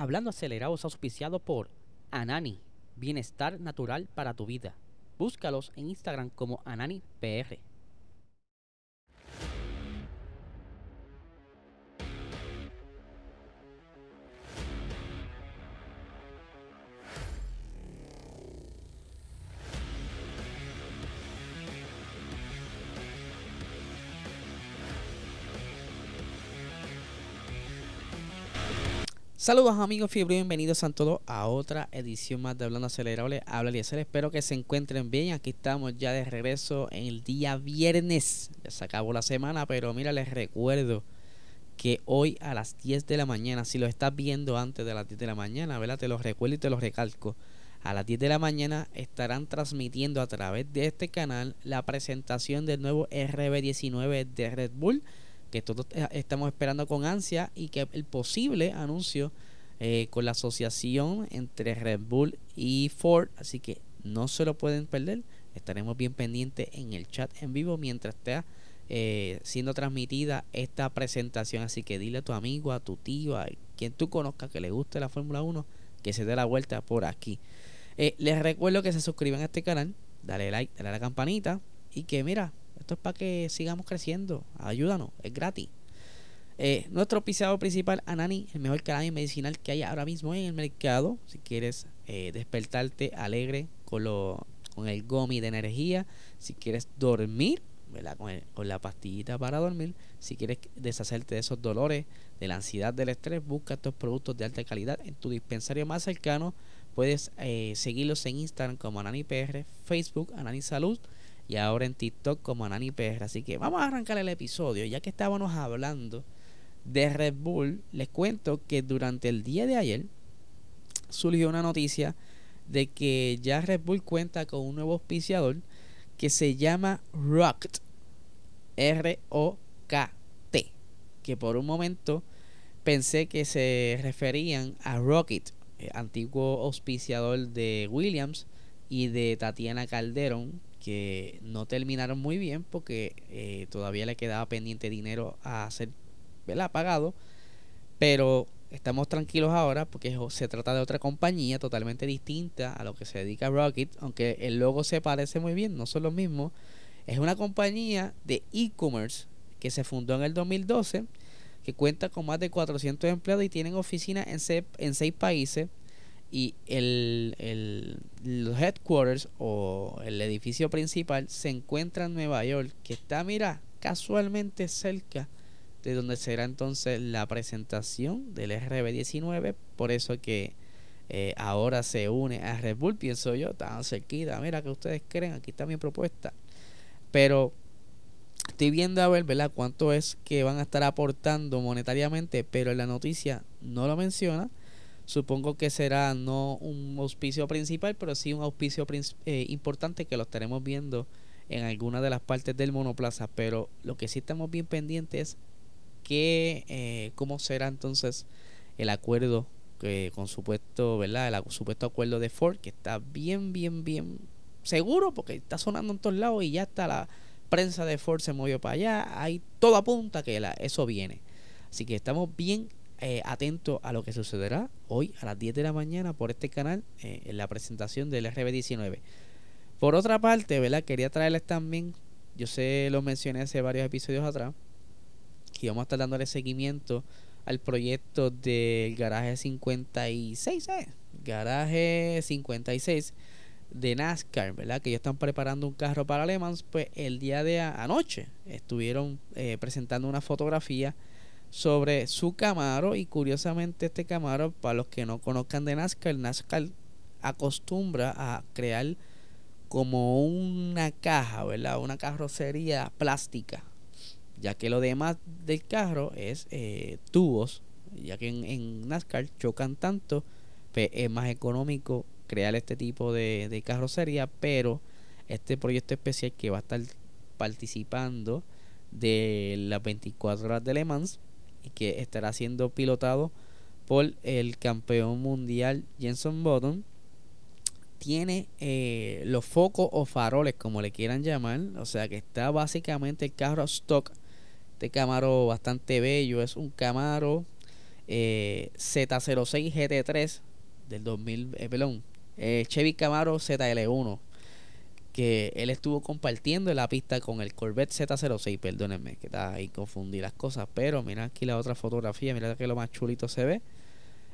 Hablando acelerado es auspiciado por Anani, bienestar natural para tu vida. Búscalos en Instagram como AnaniPR. Saludos amigos fiebre, bienvenidos a todos a otra edición más de Hablando Acelerable. Habla Eliezer, espero que se encuentren bien. Aquí estamos ya de regreso en el día viernes. Ya se acabó la semana, pero mira, les recuerdo que hoy a las 10 de la mañana, si lo estás viendo antes de las 10 de la mañana, ¿verdad? Te lo recuerdo y te lo recalco. A las 10 de la mañana estarán transmitiendo a través de este canal la presentación del nuevo RB19 de Red Bull que todos eh, estamos esperando con ansia y que el posible anuncio eh, con la asociación entre Red Bull y Ford. Así que no se lo pueden perder. Estaremos bien pendientes en el chat en vivo mientras esté eh, siendo transmitida esta presentación. Así que dile a tu amigo, a tu tío, a quien tú conozcas que le guste la Fórmula 1, que se dé la vuelta por aquí. les recuerdo que se suscriban a este canal, dale like, dale a la campanita y que mira, esto es para que sigamos creciendo. Ayúdanos, es gratis. Eh, nuestro pisado principal, Anani, el mejor canal medicinal que hay ahora mismo en el mercado. Si quieres eh, despertarte alegre con, lo, con el gomi de energía, si quieres dormir, Con, con, la pastillita para dormir, si quieres deshacerte de esos dolores, de la ansiedad, del estrés, busca estos productos de alta calidad en tu dispensario más cercano. Puedes eh, seguirlos en Instagram como AnaniPR, Facebook Anani Salud y ahora en TikTok como Anani PR. Así que vamos a arrancar el episodio. Ya que estábamos hablando de Red Bull, les cuento que durante el día de ayer surgió una noticia de que ya Red Bull cuenta con un nuevo auspiciador que se llama Rocket. R-O-K-T. Que por un momento pensé que se referían a Rocket, eh, antiguo auspiciador de Williams y de Tatiana Calderón, que no terminaron muy bien porque eh, todavía le quedaba pendiente dinero a ser pagado. Pero estamos tranquilos ahora porque se trata de otra compañía totalmente distinta a lo que se dedica Rocket, aunque el logo se parece muy bien, no son los mismos. Es una compañía de e-commerce que se fundó en el 2012, que cuenta con más de 400 empleados y tienen oficinas en, en seis países y el, el, headquarters o el edificio principal se encuentra en Nueva York, que está, mira, casualmente cerca de donde será entonces la presentación del RB19, por eso que eh, ahora se une a Red Bull, pienso yo, tan cerquita, mira que ustedes creen, aquí está mi propuesta, pero estoy viendo a ver, ¿verdad?, cuánto es que van a estar aportando monetariamente, pero en la noticia no lo menciona, Supongo que será no un auspicio principal, pero sí un auspicio eh, importante que lo estaremos viendo en alguna de las partes del monoplaza. Pero lo que sí estamos bien pendientes es que, eh, cómo será entonces el acuerdo que con supuesto, ¿verdad? El supuesto acuerdo de Ford, que está bien, bien, bien seguro, porque está sonando en todos lados y ya está la prensa de Ford se movió para allá. Hay todo apunta que eso viene. Así que estamos bien eh, atento a lo que sucederá hoy a las 10 de la mañana por este canal eh, en la presentación del RB19. Por otra parte, ¿verdad? Quería traerles también, yo sé, lo mencioné hace varios episodios atrás, que vamos a estar dándole seguimiento al proyecto del garaje 56, ¿eh? Garaje 56 de NASCAR, ¿verdad? Que ellos están preparando un carro para Le pues el día de anoche estuvieron eh, presentando una fotografía sobre su Camaro y curiosamente este Camaro, para los que no conozcan de NASCAR, NASCAR acostumbra a crear como una caja, ¿verdad? Una carrocería plástica, ya que lo demás del carro es eh, tubos, ya que en, NASCAR chocan tanto, es más económico crear este tipo de, de carrocería, pero este proyecto especial que va a estar participando de las 24 horas de Le Mans y que estará siendo pilotado por el campeón mundial Jenson Button. Tiene eh, los focos o faroles, como le quieran llamar. O sea que está básicamente el carro stock. Este Camaro bastante bello. Es un Camaro eh, Z06 GT3 del 2000, eh, eh, Chevy Camaro ZL1 que él estuvo compartiendo la pista con el Corvette Z06, perdónenme, que está ahí confundí las cosas, pero mira aquí la otra fotografía, mira que lo más chulito se ve.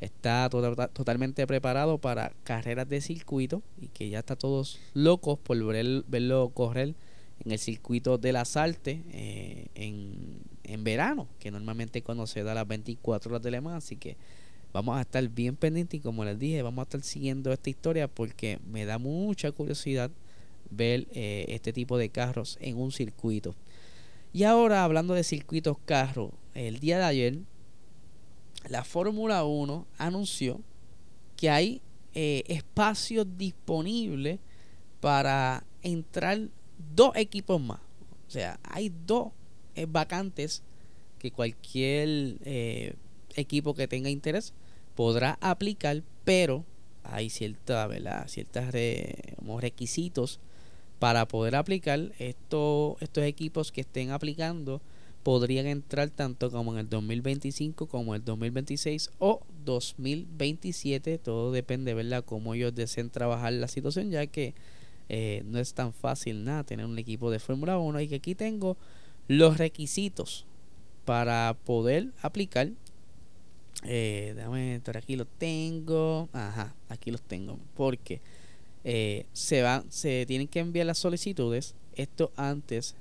Está tota-, totalmente preparado para carreras de circuito y que ya está todos locos por verlo correr en el circuito de la Salte eh, en, en, verano, que normalmente cuando se da las 24 horas de Le Mans, así que vamos a estar bien pendientes y como les dije, vamos a estar siguiendo esta historia porque me da mucha curiosidad ver eh, este tipo de carros en un circuito. Y ahora hablando de circuitos carros, el día de ayer la Fórmula 1 anunció que hay eh, espacios disponibles para entrar dos equipos más. O sea, hay dos eh, vacantes que cualquier equipo que tenga interés podrá aplicar, pero hay cierta, ¿verdad? ciertos requisitos para poder aplicar estos, estos equipos que estén aplicando podrían entrar tanto como en el 2025 como el 2026 o 2027 todo depende verdad cómo ellos deseen trabajar la situación ya que eh, no es tan fácil nada tener un equipo de Fórmula 1 y que aquí tengo los requisitos para poder aplicar. Eh, déjame aquí lo tengo. Ajá aquí los tengo. Porque eh, se van, se tienen que enviar las solicitudes, esto antes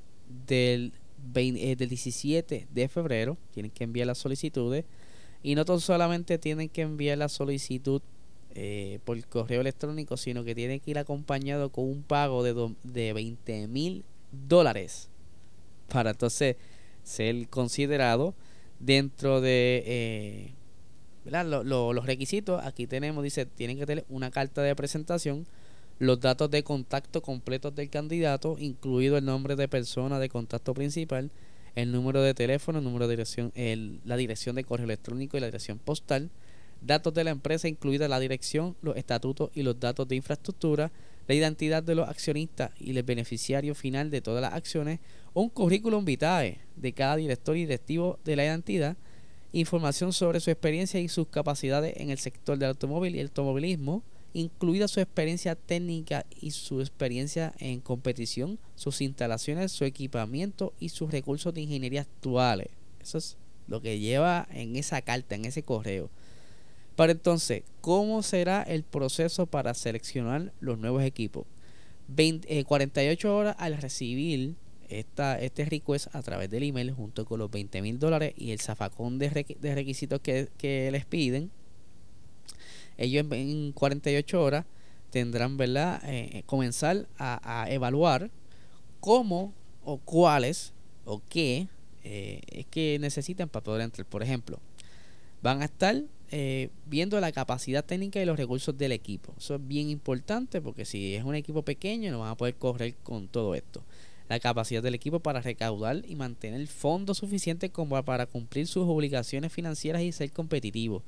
del, eh, del 17 de febrero, tienen que enviar las solicitudes. Y no solamente tienen que enviar la solicitud eh, por correo electrónico, sino que tiene que ir acompañado con un pago de, de 20 mil dólares para entonces ser considerado dentro de los requisitos. Aquí tenemos, dice, tienen que tener una carta de presentación los datos de contacto completos del candidato, incluido el nombre de persona de contacto principal, el número de teléfono, el número de dirección, la dirección de correo electrónico y la dirección postal, datos de la empresa, incluida la dirección, los estatutos y los datos de infraestructura, la identidad de los accionistas y el beneficiario final de todas las acciones, un currículum vitae de cada director y directivo de la identidad, información sobre su experiencia y sus capacidades en el sector del automóvil y el automovilismo, incluida su experiencia técnica y su experiencia en competición, sus instalaciones, su equipamiento y sus recursos de ingeniería actuales. Eso es lo que lleva en esa carta, en ese correo. Para entonces, ¿cómo será el proceso para seleccionar los nuevos equipos? 48 eh, horas al recibir esta, este request a través del email junto con los 20 mil dólares y el zafacón de, requisitos que, que les piden ellos en 48 horas tendrán, ¿verdad?, eh, eh, comenzar a, evaluar cómo o cuáles o qué eh, es que necesitan para poder entrar. Por ejemplo, van a estar viendo la capacidad técnica y los recursos del equipo. Eso es bien importante porque si es un equipo pequeño no van a poder correr con todo esto. La capacidad del equipo para recaudar y mantener fondos suficientes como para cumplir sus obligaciones financieras y ser competitivo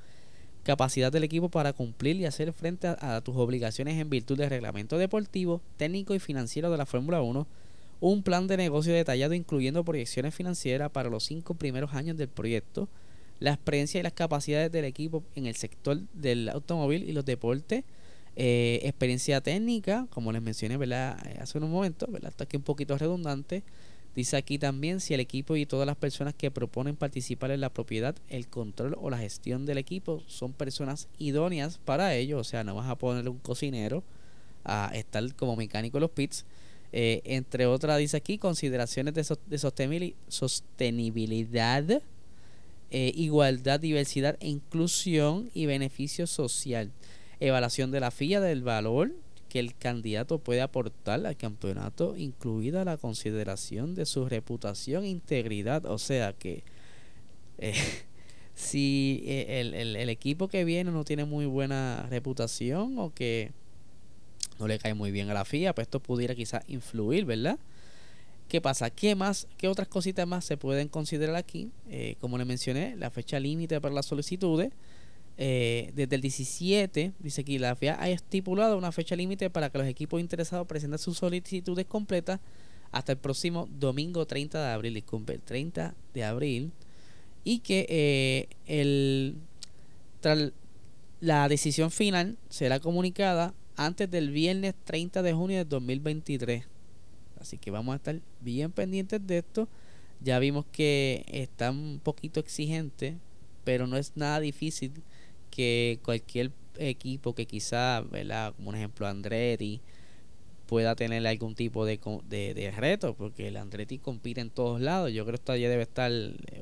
capacidad del equipo para cumplir y hacer frente a, tus obligaciones en virtud del reglamento deportivo, técnico y financiero de la Fórmula 1, un plan de negocio detallado incluyendo proyecciones financieras para los cinco primeros años del proyecto, la experiencia y las capacidades del equipo en el sector del automóvil y los deportes, eh, experiencia técnica, como les mencioné ¿verdad? Eh, hace unos momentos, ¿verdad? está aquí un poquito redundante, Dice aquí también si el equipo y todas las personas que proponen participar en la propiedad, el control o la gestión del equipo son personas idóneas para ello. O sea, no vas a poner un cocinero a estar como mecánico en los pits. Eh, entre otras, dice aquí consideraciones de, de sostenibilidad, eh, igualdad, diversidad e inclusión y beneficio social. Evaluación de la FIA del valor que el candidato puede aportar al campeonato, incluida la consideración de su reputación e integridad. O sea que eh, si eh, el, equipo que viene no tiene muy buena reputación o que no le cae muy bien a la FIA, pues esto pudiera quizás influir, ¿verdad? ¿Qué pasa? ¿Qué más? ¿Qué otras cositas más se pueden considerar aquí? Eh, como le mencioné, la fecha límite para las solicitudes eh, desde el 17, dice aquí, la FIA ha estipulado una fecha límite para que los equipos interesados presenten sus solicitudes completas hasta el próximo domingo 30 de abril, disculpe, el 30 de abril, y que eh, el Tras la decisión final será comunicada antes del viernes 30 de junio de 2023. Así que vamos a estar bien pendientes de esto. Ya vimos que está un poquito exigente, pero no es nada difícil que cualquier equipo que quizá, ¿verdad? como un ejemplo Andretti, pueda tener algún tipo de, de, reto, porque el Andretti compite en todos lados. Yo creo que todavía debe estar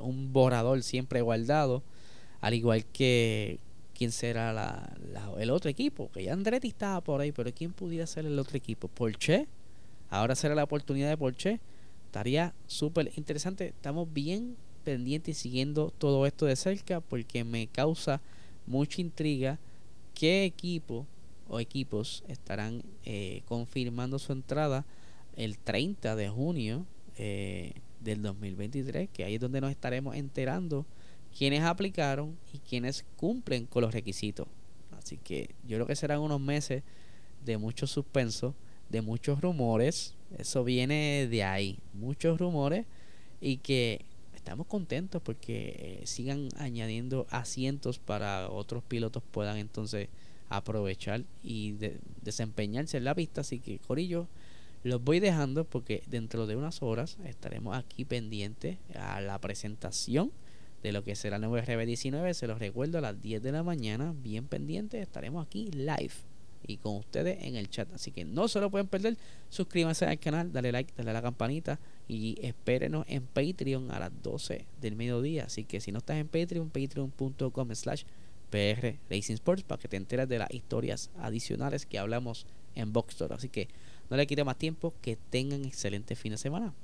un borrador siempre guardado, al igual que quién será la, el otro equipo, que ya Andretti estaba por ahí, pero quién pudiera ser el otro equipo. Porsche, ahora será la oportunidad de Porsche, estaría súper interesante. Estamos bien pendientes y siguiendo todo esto de cerca, porque me causa mucha intriga qué equipo o equipos estarán eh, confirmando su entrada el 30 de junio eh, del 2023, que ahí es donde nos estaremos enterando quiénes aplicaron y quiénes cumplen con los requisitos. Así que yo creo que serán unos meses de mucho suspenso, de muchos rumores. Eso viene de ahí, muchos rumores y que estamos contentos porque eh, sigan añadiendo asientos para otros pilotos puedan entonces aprovechar y desempeñarse en la pista. Así que, Corillo, los voy dejando porque dentro de unas horas estaremos aquí pendientes a la presentación de lo que será el nuevo RB19. Se los recuerdo a las 10 de la mañana, bien pendientes. Estaremos aquí live y con ustedes en el chat. Así que no se lo pueden perder. Suscríbanse al canal, dale like, dale a la campanita y espérenos en Patreon a las 12 del mediodía. Así que si no estás en Patreon, patreon.com slash PR Racing Sports para que te enteres de las historias adicionales que hablamos en Box Así que no le quite más tiempo, que tengan excelente fin de semana.